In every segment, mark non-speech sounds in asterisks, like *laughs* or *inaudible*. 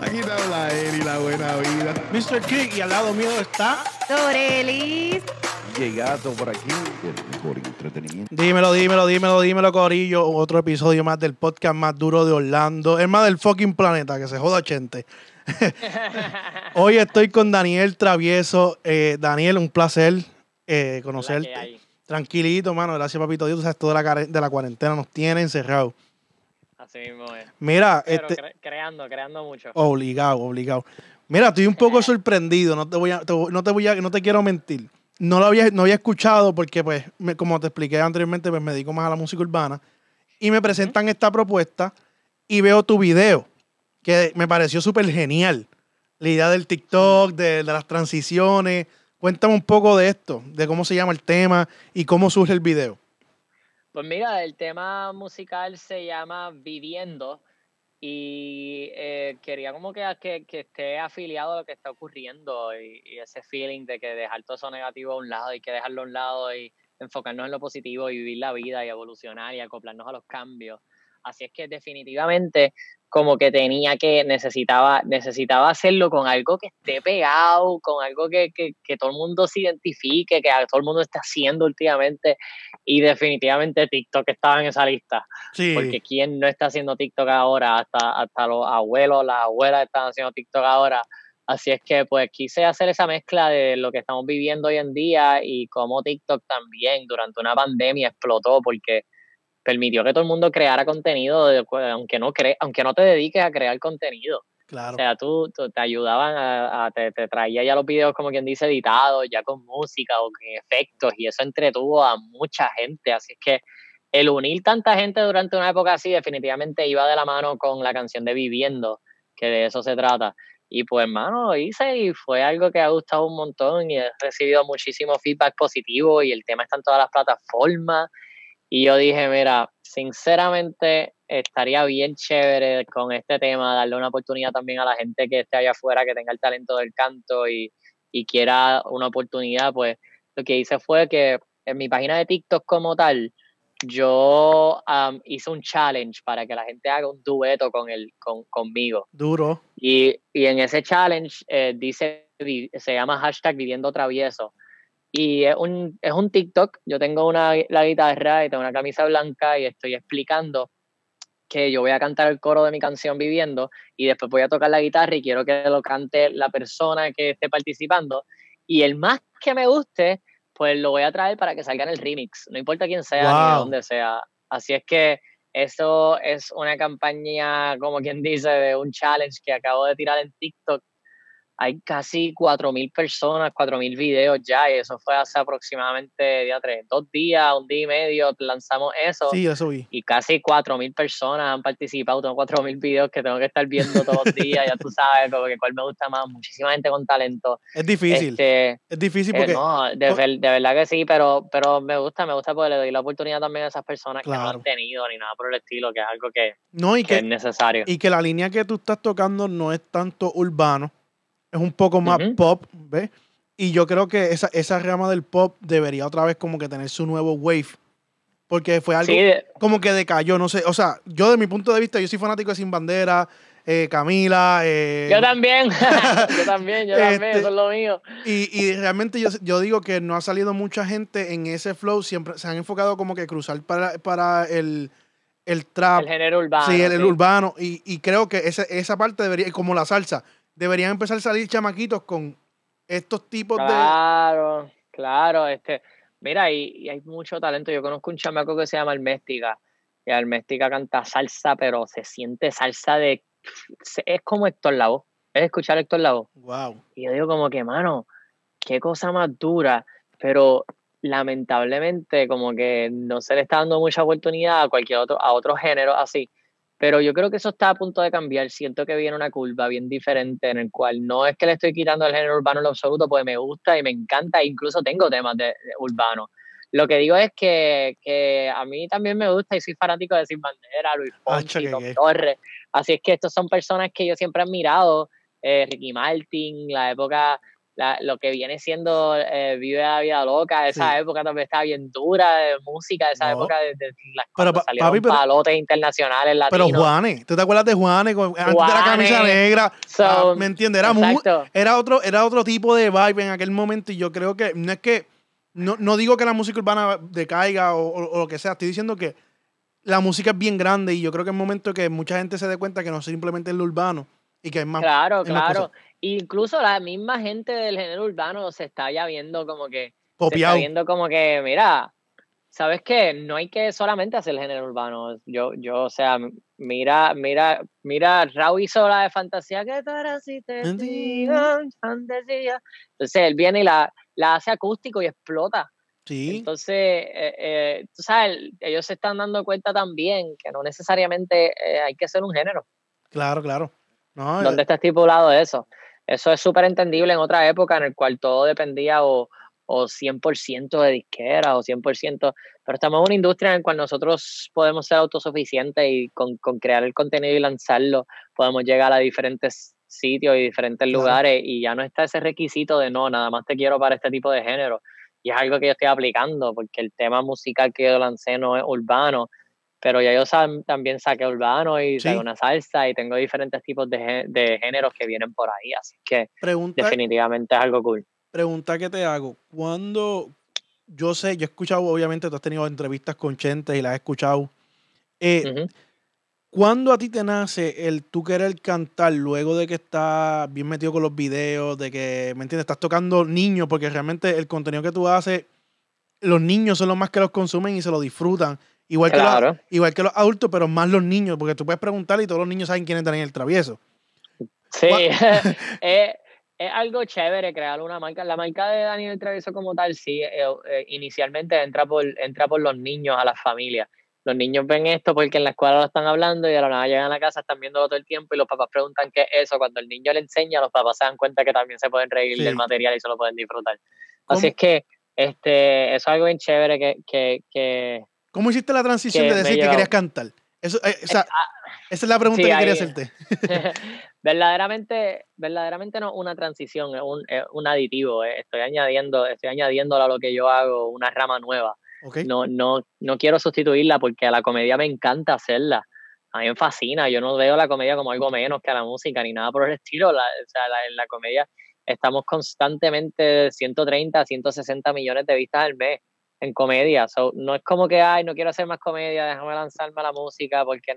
Aquí te habla Eri, la buena vida. Mr. Kick y al lado mío está. Dorelis. Llegato por aquí, el mejor entretenimiento. Dímelo, dímelo, dímelo, dímelo, Corillo. Otro episodio más del podcast más duro de Orlando. Es más del fucking planeta, que se joda Chente. *laughs* Hoy estoy con Daniel Travieso. Eh, Daniel, un placer eh, conocerte. Tranquilito, mano. Gracias, papito Dios. Tú sabes, toda la, de la cuarentena nos tiene encerrados. Así mismo es. Mira, Pero este, cre- creando, creando mucho. obligado, obligado. Mira, estoy un poco sorprendido. No te voy a, te voy- no te voy a, no te quiero mentir. No lo había, no había escuchado porque, pues, me- como te expliqué anteriormente, pues me dedico más a la música urbana. Y me presentan esta propuesta y veo tu video, que me pareció súper genial. La idea del TikTok, de, de las transiciones. Cuéntame un poco de esto, de cómo se llama el tema y cómo surge el video. Pues mira, el tema musical se llama Viviendo y eh, quería como que, que, que esté afiliado a lo que está ocurriendo y, y ese feeling de que dejar todo eso negativo a un lado y que dejarlo a un lado y enfocarnos en lo positivo y vivir la vida y evolucionar y acoplarnos a los cambios. Así es que definitivamente como que tenía que, necesitaba, necesitaba hacerlo con algo que esté pegado, con algo que, que, que todo el mundo se identifique, que todo el mundo está haciendo últimamente y definitivamente TikTok estaba en esa lista. Sí, Porque quién no está haciendo TikTok ahora, hasta, hasta los abuelos, las abuelas están haciendo TikTok ahora. Así es que pues quise hacer esa mezcla de lo que estamos viviendo hoy en día y cómo TikTok también durante una pandemia explotó porque permitió que todo el mundo creara contenido, de- aunque no cre aunque no te dediques a crear contenido. claro. O sea, tú, tú- te ayudaban a, a- te, te traía ya los videos como quien dice editados, ya con música o con efectos, y eso entretuvo a mucha gente. Así es que el unir tanta gente durante una época así definitivamente iba de la mano con la canción de Viviendo, que de eso se trata. Y pues, hermano, lo hice y fue algo que ha gustado un montón y he recibido muchísimo feedback positivo y el tema está en todas las plataformas. Y yo dije, mira, sinceramente estaría bien chévere con este tema, darle una oportunidad también a la gente que esté allá afuera, que tenga el talento del canto y, y quiera una oportunidad, pues lo que hice fue que en mi página de TikTok como tal, yo am, hice un challenge para que la gente haga un dueto con el, con, conmigo. Duro. Y, y en ese challenge eh, dice, se llama hashtag viviendo travieso. Y es un, es un TikTok, yo tengo una, la guitarra y tengo una camisa blanca y estoy explicando que yo voy a cantar el coro de mi canción Viviendo y después voy a tocar la guitarra y quiero que lo cante la persona que esté participando. Y el más que me guste, pues lo voy a traer para que salga en el remix, no importa quién sea ni Wow. dónde sea. Así es que eso es una campaña, como quien dice, de un challenge que acabo de tirar en TikTok. Hay casi 4.000 personas, 4.000 videos ya, y eso fue hace aproximadamente día tres, dos días, un día y medio, lanzamos eso. Sí, eso vi. Y casi 4.000 personas han participado, tengo 4.000 videos que tengo que estar viendo todos los días, ya tú sabes, como que cuál me gusta más, muchísima gente con talento. Es difícil. Este, es difícil eh, porque. no, de, ver- de verdad que sí, pero, pero me gusta, me gusta porque le doy la oportunidad también a esas personas que no han tenido ni nada por el estilo, que es algo que, No, y que es necesario. y que la línea que tú estás tocando no es tanto urbano, es un poco más pop, ¿ves? Y yo creo que esa, esa rama del pop debería otra vez como que tener su nuevo wave. Porque fue algo Sí, como que decayó, no sé. O sea, yo de mi punto de vista, yo soy fanático de Sin Bandera, eh, Camila. eh, yo también, *laughs* yo también, yo también, Este- eso es lo mío. Y, y realmente yo, yo digo que no ha salido mucha gente en ese flow, siempre se han enfocado como que cruzar para, para el, el trap, El género urbano. sí, el, el sí. urbano, y, y creo que ese- esa parte debería, como la salsa, deberían empezar a salir chamaquitos con estos tipos de... Claro, claro, este, mira, y, y hay mucho talento. Yo conozco un chamaco que se llama Alméstica, y Alméstica canta salsa, pero se siente salsa de, es como Héctor Lavoe, es escuchar a Héctor Lavoe. Wow. Y yo digo como que, mano, qué cosa más dura, pero lamentablemente como que no se le está dando mucha oportunidad a cualquier otro, a otro género así. Pero yo creo que eso está a punto de cambiar. Siento que viene una curva bien diferente en el cual no es que le estoy quitando el género urbano en lo absoluto, pues me gusta y me encanta, e incluso tengo temas de, de urbano. Lo que digo es que, que a mí también me gusta y soy fanático de Sin Bandera, Luis Acho, Fonsi, que Tom. Torres. Así es que estos son personas que yo siempre he admirado. eh, Ricky Martin, la época la, lo que viene siendo eh, Vive la Vida Loca, esa Sí. época también estaba bien dura de música, esa No. época de, de las Pero, pa- salieron papi, pero- palotes internacionales Pero. Juanes, ¿tú te acuerdas de Juanes? Antes de la camisa negra. So, ah, ¿Me entiendes? Era, era, otro, era otro tipo de vibe en aquel momento y yo creo que no es que, no, no digo que la música urbana decaiga o, o- o lo que sea, estoy diciendo que la música es bien grande y yo creo que es momento que mucha gente se dé cuenta que no simplemente es lo urbano y que hay más. Claro, más claro. cosas. Incluso la misma gente del género urbano se está ya viendo como que, se está Copiado. viendo como que, mira, ¿sabes qué? No hay que solamente hacer el género urbano. Yo, yo, o sea, mira, mira, mira, Raúl hizo la de fantasía, ¿qué tal si te fantasía? Entonces él viene y la, la hace acústico y explota. Sí, Entonces, eh, eh, tú sabes, ellos se están dando cuenta también que no necesariamente eh, hay que ser un género. claro, claro. No, ¿Dónde está estipulado eso? Eso es súper entendible en otra época en el cual todo dependía o, o 100% de disquera o 100%, pero estamos en una industria en la cual nosotros podemos ser autosuficientes y con, con crear el contenido y lanzarlo podemos llegar a diferentes sitios y diferentes lugares y ya no está ese requisito de no, nada más te quiero para este tipo de género. Y es algo que yo estoy aplicando porque el tema musical que yo lancé no es urbano, pero ya yo también saqué urbano y Sí. saqué una salsa y tengo diferentes tipos de, de géneros que vienen por ahí, así que pregunta, definitivamente es algo cool. pregunta que te hago. Cuando yo sé, yo he escuchado, obviamente, tú has tenido entrevistas con Chente y las he escuchado. Eh. ¿Cuándo a ti te nace el tú querer cantar luego de que estás bien metido con los videos, de que, ¿me entiendes? Estás tocando niños, porque realmente el contenido que tú haces, los niños son los más que los consumen y se lo disfrutan. Igual, que, los, igual que los adultos, pero más los niños, porque tú puedes preguntar y todos los niños saben quién es Daniel Travieso. Sí, *laughs* es, es algo chévere crear una marca. La marca de Daniel Travieso como tal, sí, eh, eh, inicialmente entra por, entra por los niños a las familias. Los niños ven esto porque en la escuela lo están hablando y de la nada llegan a la casa, están viéndolo todo el tiempo y los papás preguntan qué es eso. Cuando el niño le enseña, los papás se dan cuenta que también se pueden reír Sí. del material y se lo pueden disfrutar. ¿Cómo? Así es que este, eso es algo bien chévere que, que, que ¿Cómo hiciste la transición Que de decir que querías cantar? Eso, eh, o sea, esa es la pregunta sí, que quería ahí- hacerte. *laughs* verdaderamente, verdaderamente no una transición, es un, es un aditivo. eh. Estoy añadiendo, estoy añadiéndole a lo que yo hago una rama nueva. ¿Ok? No, no, no quiero sustituirla porque a la comedia me encanta hacerla. A mí me fascina. Yo no veo la comedia como algo menos que a la música ni nada por el estilo. La, o sea, la- en la comedia estamos constantemente 130, 160 millones de vistas al mes en comedia. So, no es como que, ay, no quiero hacer más comedia, déjame lanzarme a la música porque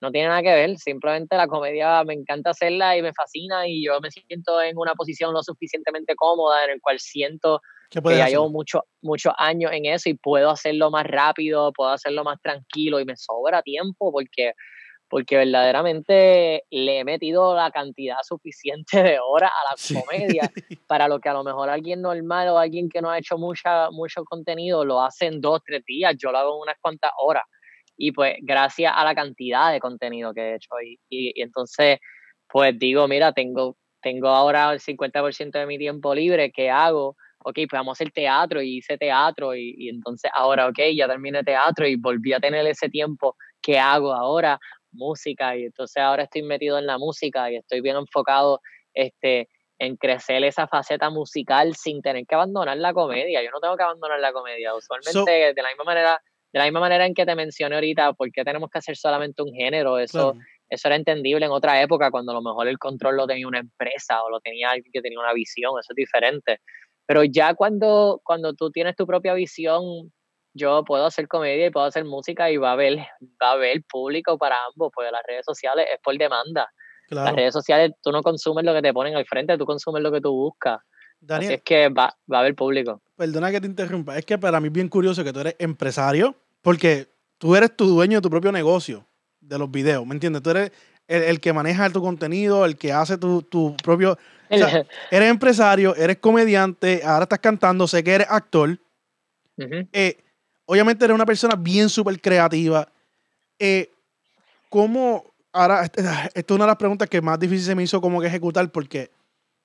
no tiene nada que ver. Simplemente la comedia me encanta hacerla y me fascina y yo me siento en una posición lo suficientemente cómoda en el cual siento ¿Qué que ya hacer? llevo muchos muchos años en eso y puedo hacerlo más rápido, puedo hacerlo más tranquilo y me sobra tiempo porque, porque verdaderamente le he metido la cantidad suficiente de horas a la Sí. comedia *laughs* para lo que a lo mejor alguien normal o alguien que no ha hecho mucha, mucho contenido lo hace en dos, tres días, yo lo hago en unas cuantas horas. Y pues gracias a la cantidad de contenido que he hecho. Y, y, y entonces, pues digo, mira, tengo, tengo ahora el 50% de mi tiempo libre, ¿qué hago? ok, pues vamos a hacer teatro y hice teatro y, y entonces ahora, ok, ya terminé teatro y volví a tener ese tiempo, ¿qué hago ahora? Música y entonces ahora estoy metido en la música y estoy bien enfocado este, en crecer esa faceta musical sin tener que abandonar la comedia. Yo no tengo que abandonar la comedia. Usualmente, So- de la misma manera, de la misma manera en que te mencioné ahorita, ¿por qué tenemos que hacer solamente un género? Eso, Claro. eso era entendible en otra época, cuando a lo mejor el control lo tenía una empresa o lo tenía alguien que tenía una visión, eso es diferente. Pero ya cuando, cuando tú tienes tu propia visión, yo puedo hacer comedia y puedo hacer música y va a haber, va a haber público para ambos, porque las redes sociales es por demanda. Las redes sociales tú no consumes lo que te ponen al frente, tú consumes lo que tú buscas. Así es que va, va a haber público. perdona que te interrumpa. Es que para mí es bien curioso que tú eres empresario, porque tú eres tu dueño de tu propio negocio de los videos, ¿me entiendes? Tú eres el, el que maneja tu contenido, el que hace tu, tu propio... O sea, *laughs* eres empresario, eres comediante, ahora estás cantando, sé que eres actor. Eh, obviamente eres una persona bien súper creativa. Eh, ¿Cómo, ahora, esta es una de las preguntas que más difícil se me hizo como que ejecutar porque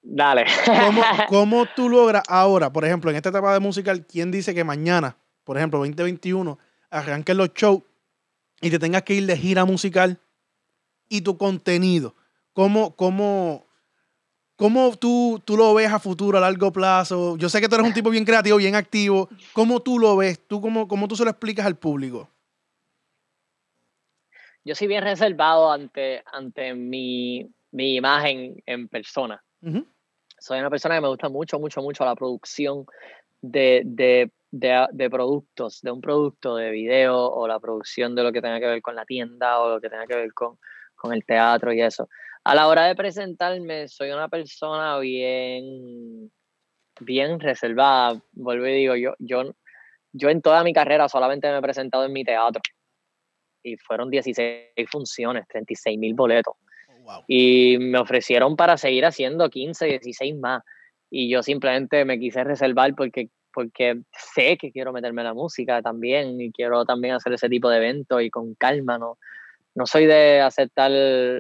Dale. ¿cómo, *laughs* cómo tú logras ahora, por ejemplo, en esta etapa de musical, quién dice que mañana, por ejemplo, 2021, arranquen los shows y te tengas que ir de gira musical y tu contenido? ¿Cómo, cómo, ¿Cómo tú, tú lo ves a futuro, a largo plazo? Yo sé que tú eres un tipo bien creativo, bien activo. ¿Cómo tú lo ves? ¿Tú cómo, cómo tú se lo explicas al público? Yo soy bien reservado ante, ante mi, mi imagen en persona. Soy una persona que me gusta mucho, mucho, mucho la producción de, de, de, de, productos, de un producto de video o la producción de lo que tenga que ver con la tienda o lo que tenga que ver con, con el teatro y eso. A la hora de presentarme, soy una persona bien, bien reservada. Vuelvo y digo, yo, yo, yo en toda mi carrera solamente me he presentado en mi teatro. Y fueron 16 funciones, 36 mil boletos. Oh, y me ofrecieron para seguir haciendo 15, 16 más. Y yo simplemente me quise reservar porque, porque sé que quiero meterme en la música también y quiero también hacer ese tipo de eventos y con calma, ¿no? No soy de aceptar,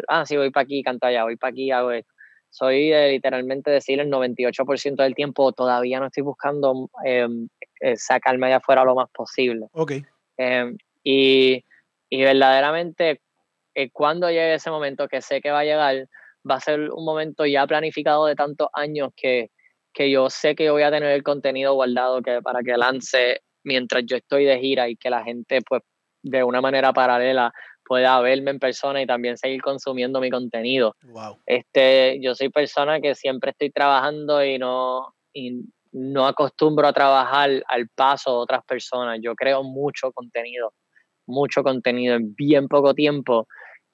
ah, sí, voy para aquí, canto allá, voy para aquí, hago esto. Soy de literalmente decir el 98% del tiempo todavía no estoy buscando em, eh, sacarme de afuera lo más posible. Ok. Em, y, y, verdaderamente, eh, cuando llegue ese momento que sé que va a llegar, va a ser un momento ya planificado de tantos años que, que yo sé que yo voy a tener el contenido guardado que, para que lance mientras yo estoy de gira y que la gente, pues, de una manera paralela pueda verme en persona y también seguir consumiendo mi contenido. Este, yo soy persona que siempre estoy trabajando y no, y no acostumbro a trabajar al paso de otras personas. Yo creo mucho contenido, mucho contenido en bien poco tiempo.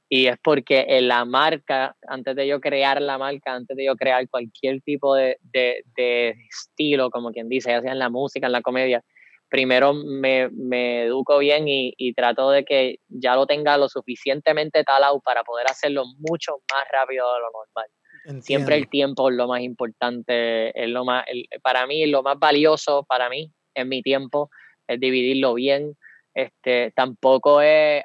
Y es porque en la marca, antes de yo crear la marca, antes de yo crear cualquier tipo de, de, de estilo, como quien dice, ya sea en la música, en la comedia, primero me, me educo bien y, y, trato de que ya lo tenga lo suficientemente talado para poder hacerlo mucho más rápido de lo normal. Siempre el tiempo es lo más importante, es lo más, para mí lo más valioso para mí es mi tiempo, es dividirlo bien. Este, tampoco es,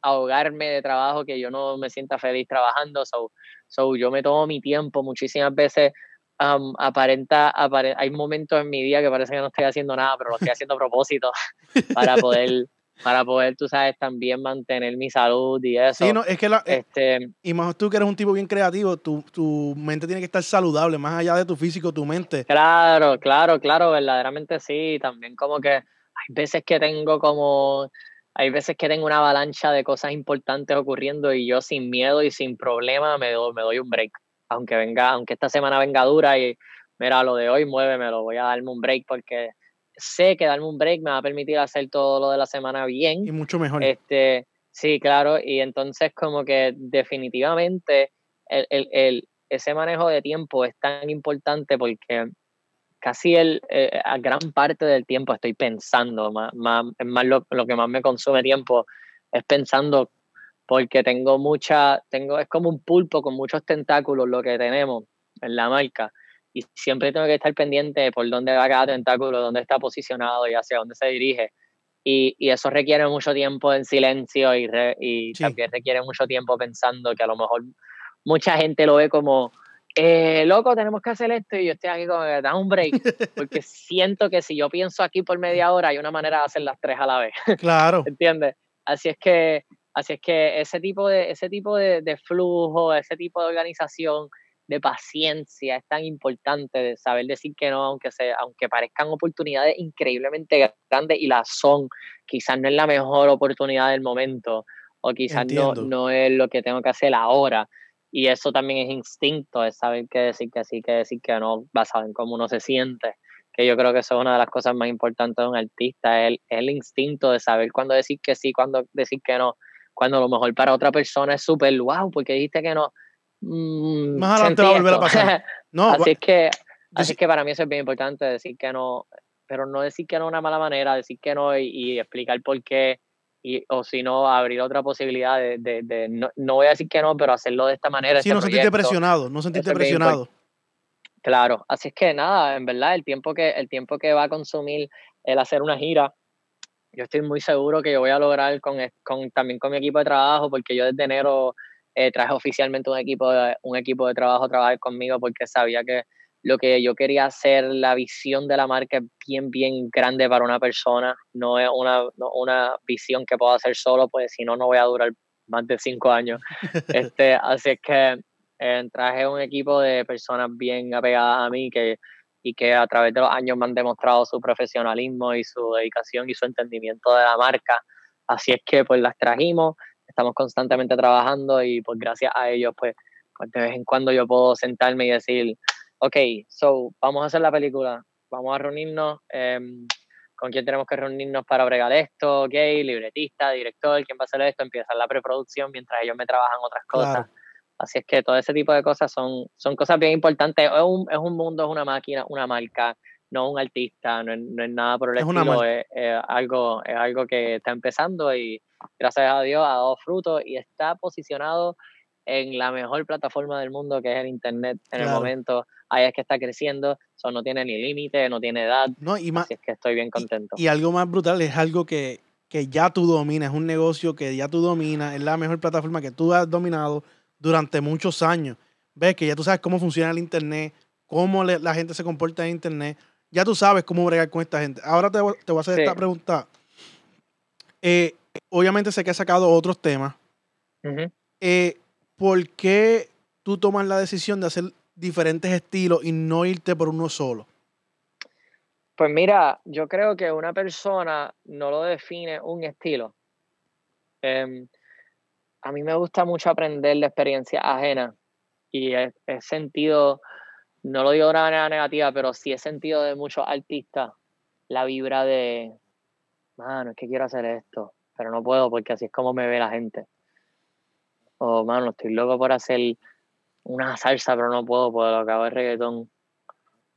ahogarme de trabajo que yo no me sienta feliz trabajando, so, so yo me tomo mi tiempo muchísimas veces aparenta, hay momentos en mi día que parece que no estoy haciendo nada, pero lo estoy haciendo a propósito *laughs* para poder, para poder, tú sabes, también mantener mi salud y eso. Sí, no, es que la, eh, este, y más tú que eres un tipo bien creativo, tu, tu mente tiene que estar saludable, más allá de tu físico, tu mente. Claro, claro, claro, verdaderamente sí, también como que hay veces que tengo como hay veces que tengo una avalancha de cosas importantes ocurriendo y yo sin miedo y sin problema me doy, me doy un break aunque venga, aunque esta semana venga dura y mira, lo de hoy muévemelo, voy a darme un break porque sé que darme un break me va a permitir hacer todo lo de la semana bien. Y mucho mejor. Este, sí, claro, y entonces como que definitivamente el, el, el, ese manejo de tiempo es tan importante porque casi el, eh, a gran parte del tiempo estoy pensando, más, más, es más lo, lo que más me consume tiempo es pensando porque tengo mucha, tengo, es como un pulpo con muchos tentáculos lo que tenemos en la marca y siempre tengo que estar pendiente de por dónde va cada tentáculo, dónde está posicionado y hacia dónde se dirige. Y, y eso requiere mucho tiempo en silencio y, y también requiere mucho tiempo pensando que a lo mejor mucha gente lo ve como, eh, loco, tenemos que hacer esto y yo estoy aquí como da un break, *laughs* porque siento que si yo pienso aquí por media hora hay una manera de hacer las tres a la vez. Claro. *laughs* ¿Entiendes? Así es que Así es que ese tipo de, ese tipo de, de, flujo, ese tipo de organización, de paciencia, es tan importante de saber decir que no, aunque, sea, aunque parezcan oportunidades increíblemente grandes y las son, quizás no es la mejor oportunidad del momento o quizás no, no es lo que tengo que hacer ahora. Y eso también es instinto, es saber qué decir que sí, qué decir que no, basado en cómo uno se siente que yo creo que eso es una de las cosas más importantes de un artista, el, el instinto de saber cuándo decir que sí, cuándo decir que no, cuando a lo mejor para otra persona es súper wow, porque dijiste que no. Mm, Más adelante va a volver a pasar. *laughs* No, así es que, así que para mí eso es bien importante, decir que no, pero no decir que no de una mala manera, decir que no y, explicar por qué, y, o si no, abrir otra posibilidad de, de, de no, no, voy a decir que no, pero hacerlo de esta manera. Sí, no sentirte presionado, no sentirte presionado. Claro, así es que nada, en verdad, el tiempo que, el tiempo que va a consumir el hacer una gira, yo estoy muy seguro que yo voy a lograr con, con también con mi equipo de trabajo, porque yo desde enero eh, traje oficialmente un equipo, de, un equipo de trabajo a trabajar conmigo porque sabía que lo que yo quería hacer, la visión de la marca es bien, bien grande para una persona, no es una, no, una visión que puedo hacer solo, pues si no, no voy a durar más de cinco años. *laughs* este, así es que Eh, traje un equipo de personas bien apegadas a mí que, y que a través de los años me han demostrado su profesionalismo y su dedicación y su entendimiento de la marca. Así es que pues las trajimos, estamos constantemente trabajando y pues gracias a ellos pues, pues de vez en cuando yo puedo sentarme y decir, ok, so vamos a hacer la película, vamos a reunirnos, em, con quién tenemos que reunirnos para bregar esto, ok, libretista, director, quién va a hacer esto, empieza la preproducción mientras ellos me trabajan otras cosas. Así es que todo ese tipo de cosas son, son cosas bien importantes. Es un, es un mundo, es una máquina, una marca, no un artista, no es, no es nada por el estilo, es, algo, es algo que está empezando y gracias a Dios ha dado fruto y está posicionado en la mejor plataforma del mundo que es el internet en el momento. Ahí es que está creciendo, eso no tiene ni límite, no tiene edad. No, y más, así es que estoy bien contento. Y, algo más brutal es algo que, que ya tú dominas, es un negocio que ya tú dominas, es la mejor plataforma que tú has dominado durante muchos años. Ves que ya tú sabes cómo funciona el Internet, cómo la gente se comporta en Internet. Ya tú sabes cómo bregar con esta gente. Ahora te, te voy a hacer esta pregunta. Eh, obviamente sé que he sacado otros temas. eh, ¿Por qué tú tomas la decisión de hacer diferentes estilos y no irte por uno solo? Pues mira, yo creo que una persona no lo define un estilo. Eh, a mí me gusta mucho aprender de experiencias ajenas y he, sentido, no lo digo de una manera negativa, pero sí he sentido de muchos artistas la vibra de, mano, es que quiero hacer esto, pero no puedo porque así es como me ve la gente. O, mano, estoy loco por hacer una salsa, pero no puedo porque lo hago es reggaetón.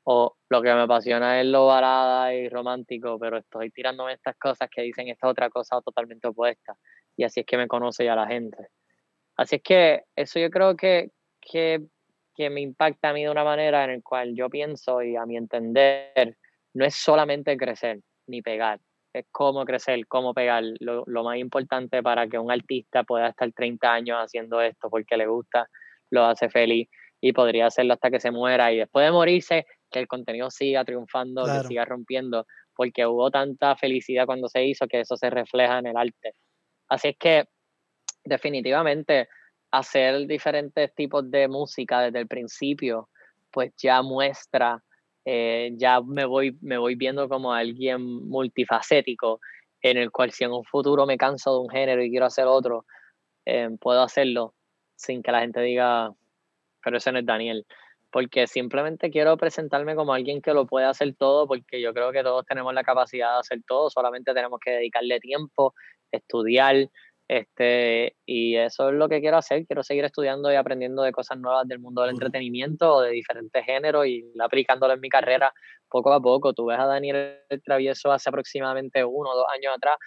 O lo que me apasiona es lo balada y romántico, pero estoy tirándome estas cosas que dicen esta otra cosa totalmente opuesta y así es que me conoce ya la gente. Así es que eso yo creo que, que, que me impacta a mí de una manera en la cual yo pienso y a mi entender, no es solamente crecer ni pegar, es cómo crecer, cómo pegar. Lo, lo, más importante para que un artista pueda estar 30 años haciendo esto porque le gusta, lo hace feliz y podría hacerlo hasta que se muera y después de morirse, que el contenido siga triunfando, que siga rompiendo, porque hubo tanta felicidad cuando se hizo que eso se refleja en el arte. Así es que definitivamente hacer diferentes tipos de música desde el principio, pues ya muestra, eh, ya me voy, me voy viendo como alguien multifacético, en el cual si en un futuro me canso de un género y quiero hacer otro, eh, puedo hacerlo sin que la gente diga, pero ese no es Daniel. Porque simplemente quiero presentarme como alguien que lo puede hacer todo, porque yo creo que todos tenemos la capacidad de hacer todo, solamente tenemos que dedicarle tiempo estudiar, este, y eso es lo que quiero hacer, quiero seguir estudiando y aprendiendo de cosas nuevas del mundo del entretenimiento o de diferentes géneros y aplicándolo en mi carrera poco a poco. Tú ves a Daniel Travieso hace aproximadamente uno o dos años atrás,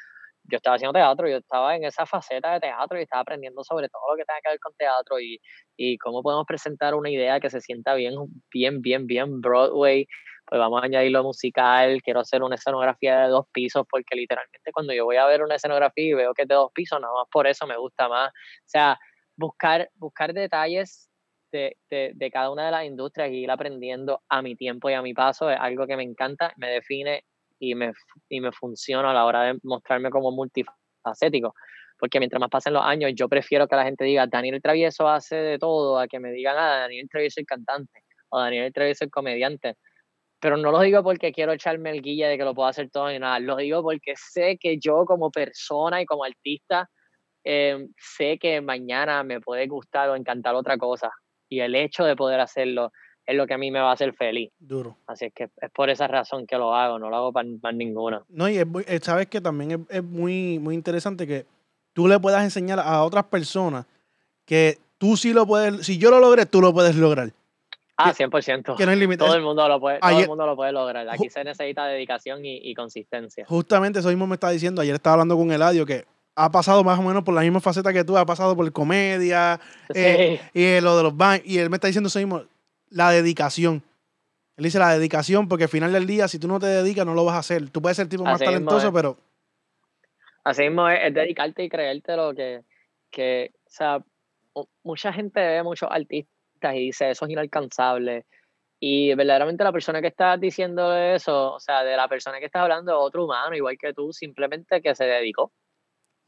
yo estaba haciendo teatro, yo estaba en esa faceta de teatro y estaba aprendiendo sobre todo lo que tenga que ver con teatro y, y cómo podemos presentar una idea que se sienta bien, bien, bien, bien Broadway pues vamos a añadir lo musical, quiero hacer una escenografía de dos pisos, porque literalmente cuando yo voy a ver una escenografía y veo que es de dos pisos, nada más por eso me gusta más. O sea, buscar, buscar detalles de, de, de, cada una de las industrias y ir aprendiendo a mi tiempo y a mi paso es algo que me encanta, me define y me, y me funciona a la hora de mostrarme como multifacético. Porque mientras más pasen los años, yo prefiero que la gente diga Daniel Travieso hace de todo, a que me digan, ah, Daniel Travieso es cantante, o Daniel Travieso es comediante pero no lo digo porque quiero echarme el guille de que lo puedo hacer todo y nada, lo digo porque sé que yo como persona y como artista eh, sé que mañana me puede gustar o encantar otra cosa. Y el hecho de poder hacerlo es lo que a mí me va a hacer feliz. Duro. Así es que es por esa razón que lo hago, no lo hago para, ninguna. No, y es, sabes que también es, es, muy, muy interesante que tú le puedas enseñar a otras personas que tú sí lo puedes, si yo lo logré, tú lo puedes lograr. Ah, 100%. Que no hay Todo, el mundo lo puede, todo el mundo lo puede lograr. Aquí se necesita dedicación y, consistencia. Justamente eso mismo me está diciendo. Ayer estaba hablando con Eladio que ha pasado más o menos por la misma faceta que tú, ha pasado por comedia eh, y lo de los baños. Y él me está diciendo eso mismo, la dedicación. Él dice la dedicación porque al final del día, si tú no te dedicas, no lo vas a hacer. Tú puedes ser el tipo más talentoso, pero... Así mismo es, dedicarte y creerte lo que, que, o sea, mucha gente ve muchos artistas y dice eso es inalcanzable. Y verdaderamente la persona que está diciendo eso, o sea, de la persona que está hablando, otro humano, igual que tú, simplemente que se dedicó.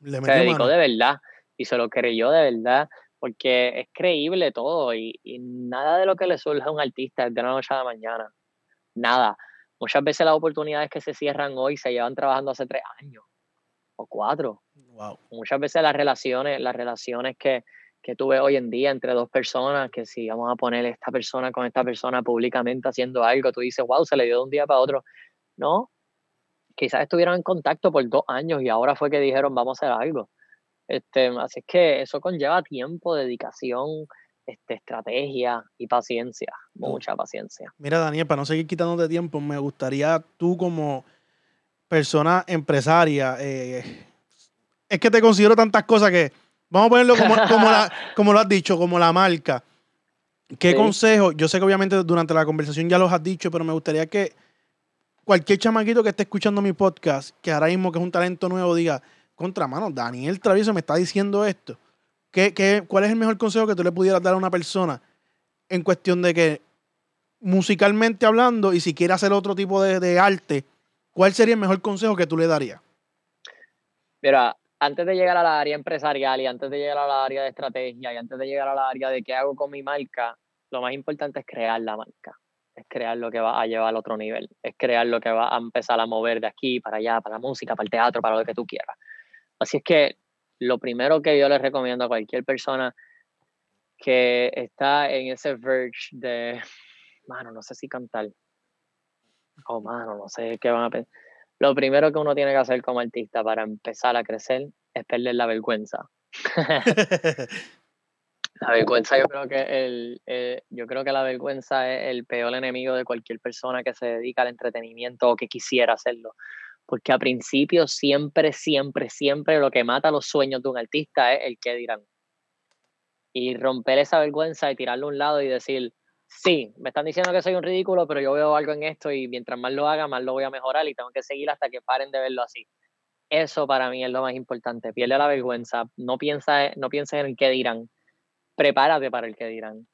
se dedicó de verdad y se lo creyó de verdad. Porque es creíble todo y, nada de lo que le surge a un artista es de la noche a la mañana. Nada. Muchas veces las oportunidades que se cierran hoy se llevan trabajando hace tres años o cuatro. Wow. Muchas veces las relaciones, las relaciones que, que tuve hoy en día entre dos personas, que si vamos a poner esta persona con esta persona públicamente haciendo algo, tú dices, wow, se le dio de un día para otro. No, quizás estuvieron en contacto por dos años y ahora fue que dijeron, vamos a hacer algo. Este, así es que eso conlleva tiempo, dedicación, este, estrategia y paciencia, mucha paciencia. Mira, Daniel, para no seguir quitándote tiempo, me gustaría tú como persona empresaria, eh, es que te considero tantas cosas que, vamos a ponerlo como, como, *laughs* lo has dicho, como la marca. ¿Qué consejo? Yo sé que obviamente durante la conversación ya los has dicho, pero me gustaría que cualquier chamaquito que esté escuchando mi podcast, que ahora mismo que es un talento nuevo, diga, contra mano, Daniel Travieso me está diciendo esto. ¿Qué, qué, cuál es el mejor consejo que tú le pudieras dar a una persona en cuestión de que musicalmente hablando y si quiere hacer otro tipo de, arte, cuál sería el mejor consejo que tú le darías? Mira, antes de llegar a la área empresarial y antes de llegar a la área de estrategia y antes de llegar a la área de qué hago con mi marca, lo más importante es crear la marca es crear lo que va a llevar al otro nivel, es crear lo que va a empezar a mover de aquí para allá, para la música, para el teatro, para lo que tú quieras. Así es que lo primero que yo les recomiendo a cualquier persona que está en ese verge de, *laughs* mano, no sé si cantar, oh, mano, no sé qué van a pensar. Lo primero que uno tiene que hacer como artista para empezar a crecer es perder la vergüenza. *laughs* La vergüenza, yo creo que el, eh, yo creo que la vergüenza es el peor enemigo de cualquier persona que se dedica al entretenimiento o que quisiera hacerlo. Porque a principio siempre, siempre, siempre lo que mata los sueños de un artista es el que dirán. Y romper esa vergüenza y tirarlo a un lado y decir, sí, me están diciendo que soy un ridículo, pero yo veo algo en esto y mientras más lo haga, más lo voy a mejorar y tengo que seguir hasta que paren de verlo así. Eso para mí es lo más importante. Pierde la vergüenza. No, piensa, no pienses en el dirán prepárate para el que dirán.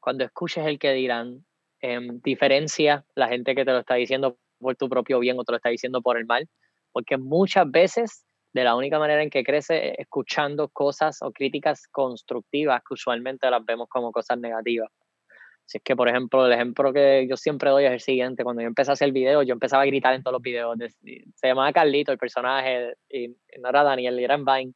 Cuando escuches el que dirán, em, diferencia la gente que te lo está diciendo por tu propio bien o te lo está diciendo por el mal, porque muchas veces de la única manera en que crece es escuchando cosas o críticas constructivas que usualmente las vemos como cosas negativas. Si es que, por ejemplo, el ejemplo que yo siempre doy es el siguiente. Cuando yo empecé a hacer video, yo empezaba a gritar en todos los videos. Se llamaba Carlito, el personaje, y no era Daniel, era en Vine.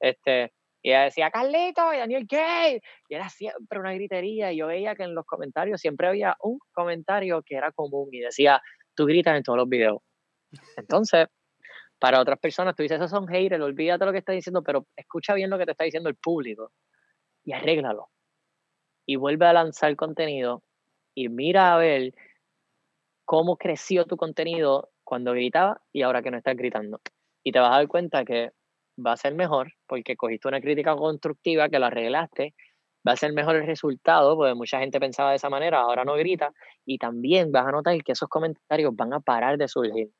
Este, y ella decía, Carlito, y Daniel Gay. Y era siempre una gritería. Y yo veía que en los comentarios siempre había un comentario que era común y decía, tú gritas en todos los videos. Entonces, para otras personas, tú dices, esos son haters, olvídate lo que está diciendo, pero escucha bien lo que te está diciendo el público y arréglalo. Y vuelve a lanzar contenido y mira a ver cómo creció tu contenido cuando gritaba y ahora que no estás gritando. Y te vas a dar cuenta que va a ser mejor porque cogiste una crítica constructiva que la arreglaste, va a ser mejor el resultado, porque mucha gente pensaba de esa manera, ahora no grita, y también vas a notar que esos comentarios van a parar de surgir.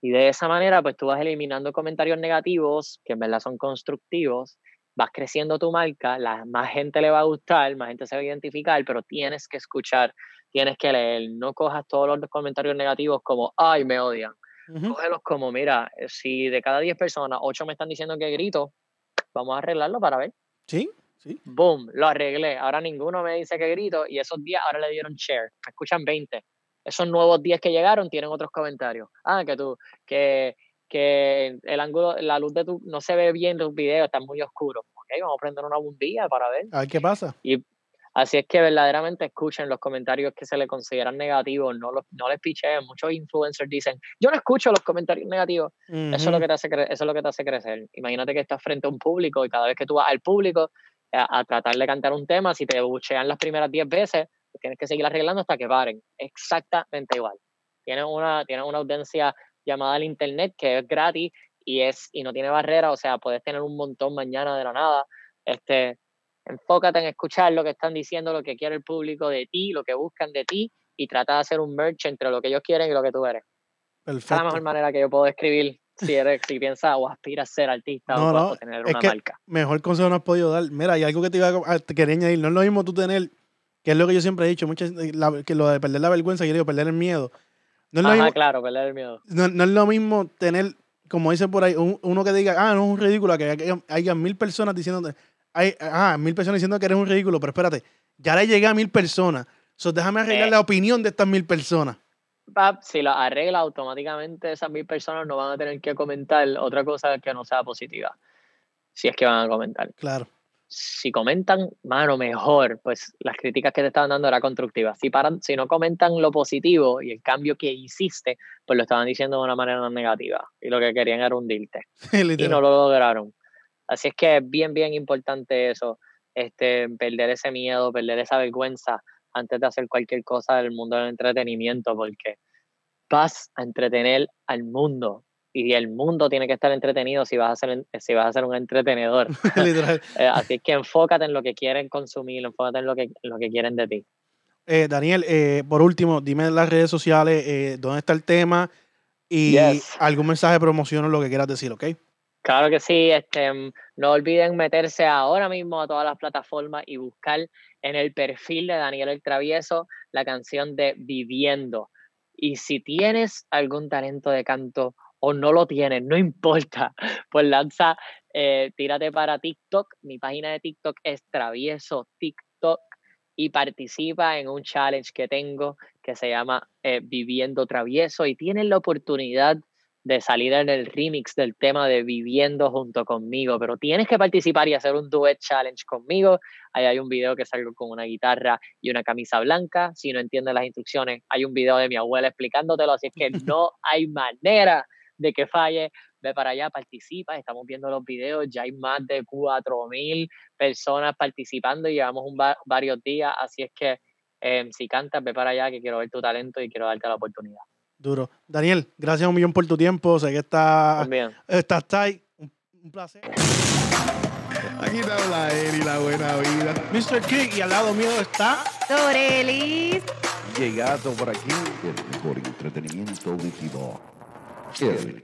Y de esa manera, pues tú vas eliminando comentarios negativos, que en verdad son constructivos, vas creciendo tu marca, la, más gente le va a gustar, más gente se va a identificar, pero tienes que escuchar, tienes que leer, no cojas todos los comentarios negativos como, ay, me odian, Cógelos como, mira, eh, si de cada 10 personas, 8 me están diciendo que grito, vamos a arreglarlo para ver. Sí, sí. Boom, lo arreglé. Ahora ninguno me dice que grito y esos 10 ahora le dieron share. Me escuchan 20. Esos nuevos 10 que llegaron tienen otros comentarios. Ah, que tú, que, que el ángulo, la luz de tu, no se ve bien en tus videos, está muy oscuro. Ok, vamos a prender una bombilla para ver. A ver qué pasa. Y Así es que verdaderamente escuchen los comentarios que se le consideran negativos, no, los, no les picheen. Muchos influencers dicen, yo no escucho los comentarios negativos. eso, es lo que te hace eso es lo que te hace crecer. Imagínate que estás frente a un público y cada vez que tú vas al público a, tratar de cantar un tema, si te buchean las primeras 10 veces, pues tienes que seguir arreglando hasta que paren. Exactamente igual. Tienes una, tienes una audiencia llamada al internet que es gratis y, es, y no tiene barrera, o sea, puedes tener un montón mañana de la nada. Este, Enfócate en escuchar lo que están diciendo, lo que quiere el público de ti, lo que buscan de ti y trata de hacer un merch entre lo que ellos quieren y lo que tú eres. Perfecto. Es la mejor manera que yo puedo describir si eres, si piensas o aspiras a ser artista o, tener una marca. Mejor consejo no has podido dar. Mira, hay algo que te iba a, te quería añadir. No es lo mismo tú tener, que es lo que yo siempre he dicho, muchas, que lo de perder la vergüenza, yo digo perder el miedo. No es lo mismo, claro, perder el miedo. No, no, es lo mismo tener, como dicen por ahí, uno que diga, ah, no es un ridículo, que haya, haya mil personas diciéndote, hay, ah, mil personas diciendo que eres un ridículo, pero espérate, ya le llegué a mil personas. So, déjame arreglar Eh. la opinión de estas mil personas. Pap, si lo arregla automáticamente esas mil personas no van a tener que comentar otra cosa que no sea positiva. Si es que van a comentar. Claro. Si comentan, mano, mejor, pues las críticas que te estaban dando eran constructivas. Si, paran, si no comentan lo positivo y el cambio que hiciste, pues lo estaban diciendo de una manera negativa. Y lo que querían era hundirte. *laughs* y no lo lograron. Así es que es bien, bien importante eso, este, perder ese miedo, perder esa vergüenza antes de hacer cualquier cosa del mundo del entretenimiento, porque vas a entretener al mundo y el mundo tiene que estar entretenido si vas a ser, si vas a ser un entretenedor. *laughs* Literal. *laughs* Eh, así que enfócate en lo que quieren consumir, enfócate en lo que, en lo que quieren de ti. Eh, Daniel, eh, por último, dime en las redes sociales eh, dónde está el tema y Yes. algún mensaje de promoción o lo que quieras decir, ¿ok? Claro que sí, este, mm, no olviden meterse ahora mismo a todas las plataformas y buscar en el perfil de Daniel el Travieso la canción de Viviendo. Y si tienes algún talento de canto o no lo tienes, no importa, *laughs* pues lanza, eh, tírate para TikTok. Mi página de TikTok es Travieso TikTok y participa en un challenge que tengo que se llama eh, Viviendo Travieso y tienes la oportunidad de salir en el remix del tema de Viviendo junto conmigo, pero tienes que participar y hacer un duet challenge conmigo. Ahí hay un video que salgo con una guitarra y una camisa blanca. Si no entiendes las instrucciones, hay un video de mi abuela explicándotelo, así es que *laughs* no hay manera de que falle. Ve para allá, participa, estamos viendo los videos, ya hay más de 4.000 personas participando y llevamos un va- varios días, así es que eh, si cantas, ve para allá que quiero ver tu talento y quiero darte la oportunidad. Duro. Daniel, gracias un millón por tu tiempo. Sé que está, También. estás tight. Un, un placer. Aquí te habla él y la buena vida. Mr. King, y al lado mío está. Dorelis. Llegado por aquí, el mejor entretenimiento. El